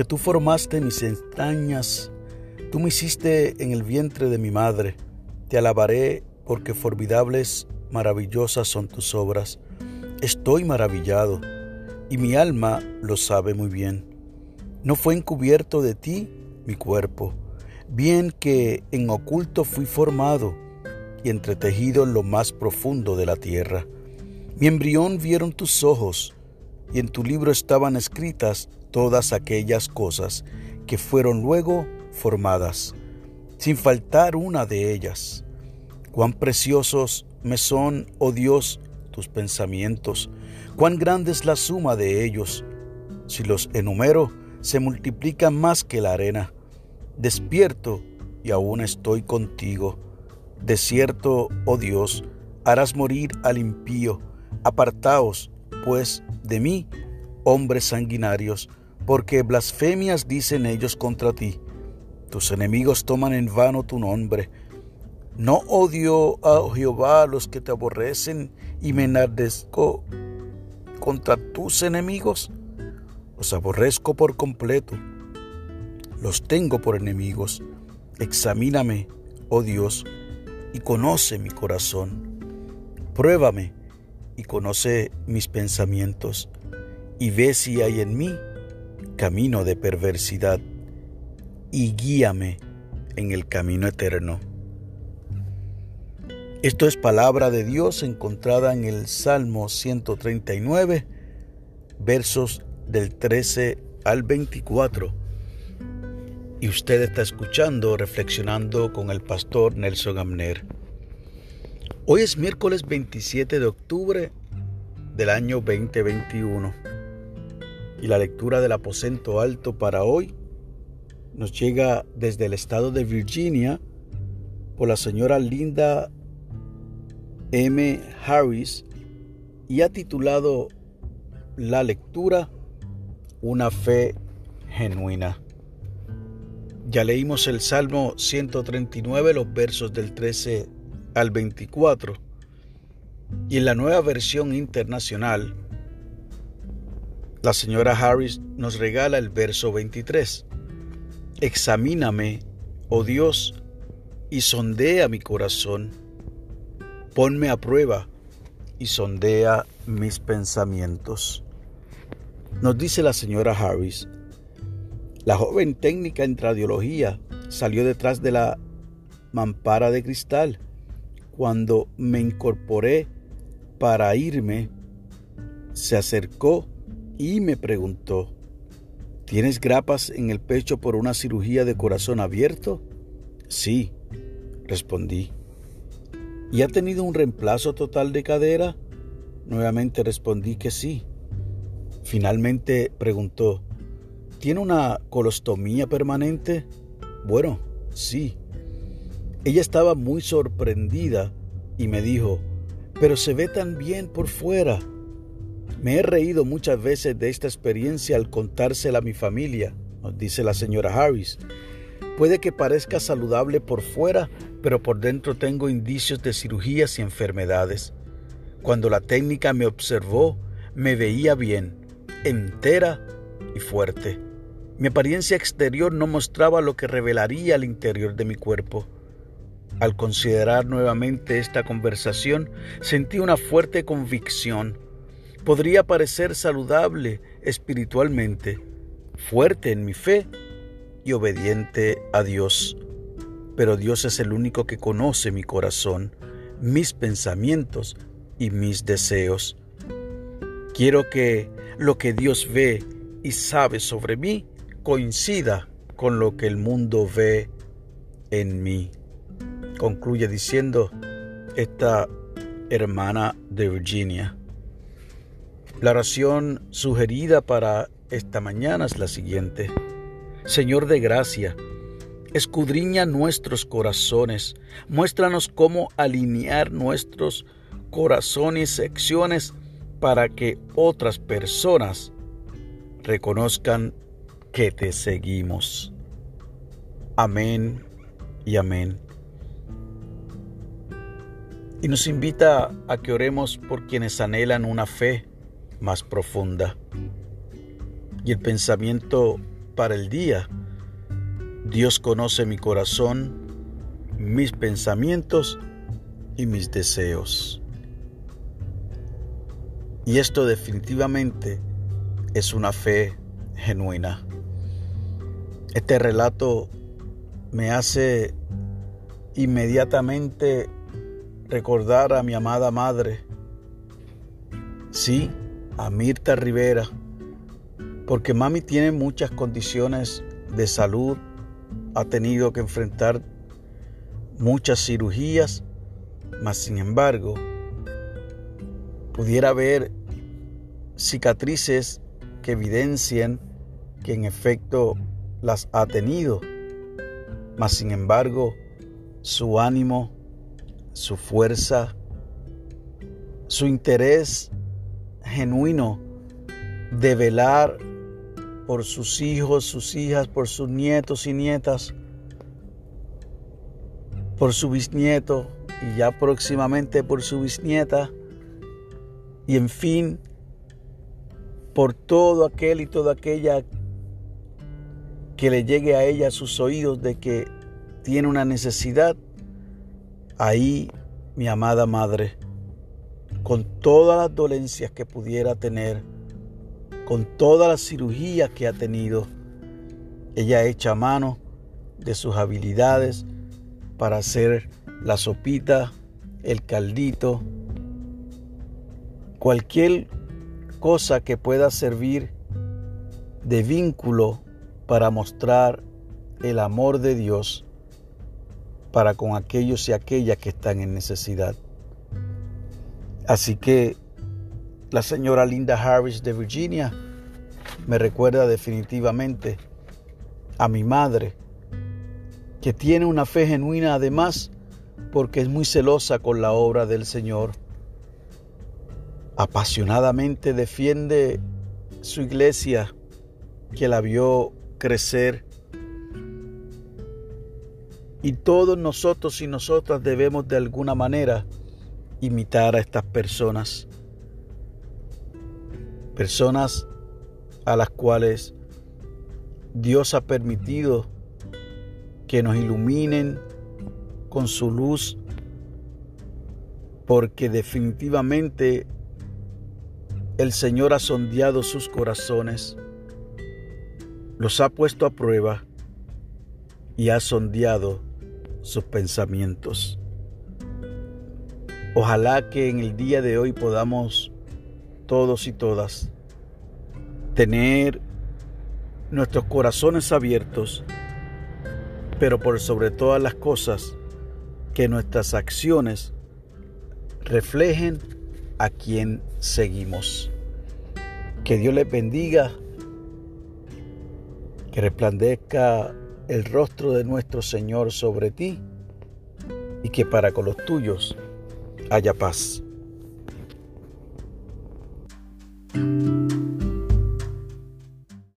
porque tú formaste mis entrañas, tú me hiciste en el vientre de mi madre. Te alabaré porque formidables, maravillosas son tus obras. Estoy maravillado, y mi alma lo sabe muy bien. No fue encubierto de ti mi cuerpo, bien que en oculto fui formado y entretejido en lo más profundo de la tierra. Mi embrión vieron tus ojos, y en tu libro estaban escritas todas aquellas cosas que fueron luego formadas, sin faltar una de ellas. Cuán preciosos me son, oh Dios, tus pensamientos, cuán grande es la suma de ellos. Si los enumero, se multiplican más que la arena. Despierto y aún estoy contigo. De cierto, oh Dios, harás morir al impío. Apartaos, pues, de mí, hombres sanguinarios, porque blasfemias dicen ellos contra ti. Tus enemigos toman en vano tu nombre. No odio a Jehová los que te aborrecen y me enardezco contra tus enemigos. Los aborrezco por completo. Los tengo por enemigos. Examíname, oh Dios, y conoce mi corazón. Pruébame y conoce mis pensamientos, y ve si hay en mí camino de perversidad, y guíame en el camino eterno. Esto es palabra de Dios encontrada en el Salmo 139, versos del 13 al 24. Y usted está escuchando, reflexionando con el pastor Nelson Amner. Hoy es miércoles 27 de octubre del año 2021 y la lectura del aposento alto para hoy nos llega desde el estado de Virginia por la señora Linda M. Harris y ha titulado la lectura Una fe genuina. Ya leímos el Salmo 139, los versos del 13 al 24. Y en la nueva versión internacional, la señora Harris nos regala el verso 23. Examíname, oh Dios, y sondea mi corazón. Ponme a prueba y sondea mis pensamientos. Nos dice la señora Harris, la joven técnica en radiología salió detrás de la mampara de cristal cuando me incorporé para irme, se acercó y me preguntó, ¿tienes grapas en el pecho por una cirugía de corazón abierto? Sí, respondí. ¿Y ha tenido un reemplazo total de cadera? Nuevamente respondí que sí. Finalmente preguntó, ¿tiene una colostomía permanente? Bueno, sí. Ella estaba muy sorprendida y me dijo, pero se ve tan bien por fuera. Me he reído muchas veces de esta experiencia al contársela a mi familia, nos dice la señora Harris. Puede que parezca saludable por fuera, pero por dentro tengo indicios de cirugías y enfermedades. Cuando la técnica me observó, me veía bien, entera y fuerte. Mi apariencia exterior no mostraba lo que revelaría al interior de mi cuerpo. Al considerar nuevamente esta conversación, sentí una fuerte convicción. Podría parecer saludable espiritualmente, fuerte en mi fe y obediente a Dios. Pero Dios es el único que conoce mi corazón, mis pensamientos y mis deseos. Quiero que lo que Dios ve y sabe sobre mí coincida con lo que el mundo ve en mí concluye diciendo esta hermana de Virginia. La oración sugerida para esta mañana es la siguiente. Señor de gracia, escudriña nuestros corazones, muéstranos cómo alinear nuestros corazones y acciones para que otras personas reconozcan que te seguimos. Amén y amén y nos invita a que oremos por quienes anhelan una fe más profunda. Y el pensamiento para el día. Dios conoce mi corazón, mis pensamientos y mis deseos. Y esto definitivamente es una fe genuina. Este relato me hace inmediatamente recordar a mi amada madre, sí, a Mirta Rivera, porque mami tiene muchas condiciones de salud, ha tenido que enfrentar muchas cirugías, mas sin embargo, pudiera ver cicatrices que evidencian que en efecto las ha tenido, mas sin embargo su ánimo, su fuerza, su interés genuino de velar por sus hijos, sus hijas, por sus nietos y nietas, por su bisnieto y ya próximamente por su bisnieta, y en fin, por todo aquel y toda aquella que le llegue a ella a sus oídos de que tiene una necesidad, ahí mi amada madre, con todas las dolencias que pudiera tener, con todas las cirugías que ha tenido, ella echa mano de sus habilidades para hacer la sopita, el caldito, cualquier cosa que pueda servir de vínculo para mostrar el amor de Dios para con aquellos y aquellas que están en necesidad. Así que la señora Linda Harris de Virginia me recuerda definitivamente a mi madre, que tiene una fe genuina además porque es muy celosa con la obra del Señor. Apasionadamente defiende su iglesia que la vio crecer y todos nosotros y nosotras debemos de alguna manera imitar a estas personas. Personas a las cuales Dios ha permitido que nos iluminen con su luz, porque definitivamente el Señor ha sondeado sus corazones, los ha puesto a prueba y ha sondeado sus pensamientos. Ojalá que en el día de hoy podamos todos y todas tener nuestros corazones abiertos, pero por sobre todas las cosas, que nuestras acciones reflejen a quien seguimos. Que Dios les bendiga, que resplandezca el rostro de nuestro Señor sobre ti y que para con los tuyos haya paz.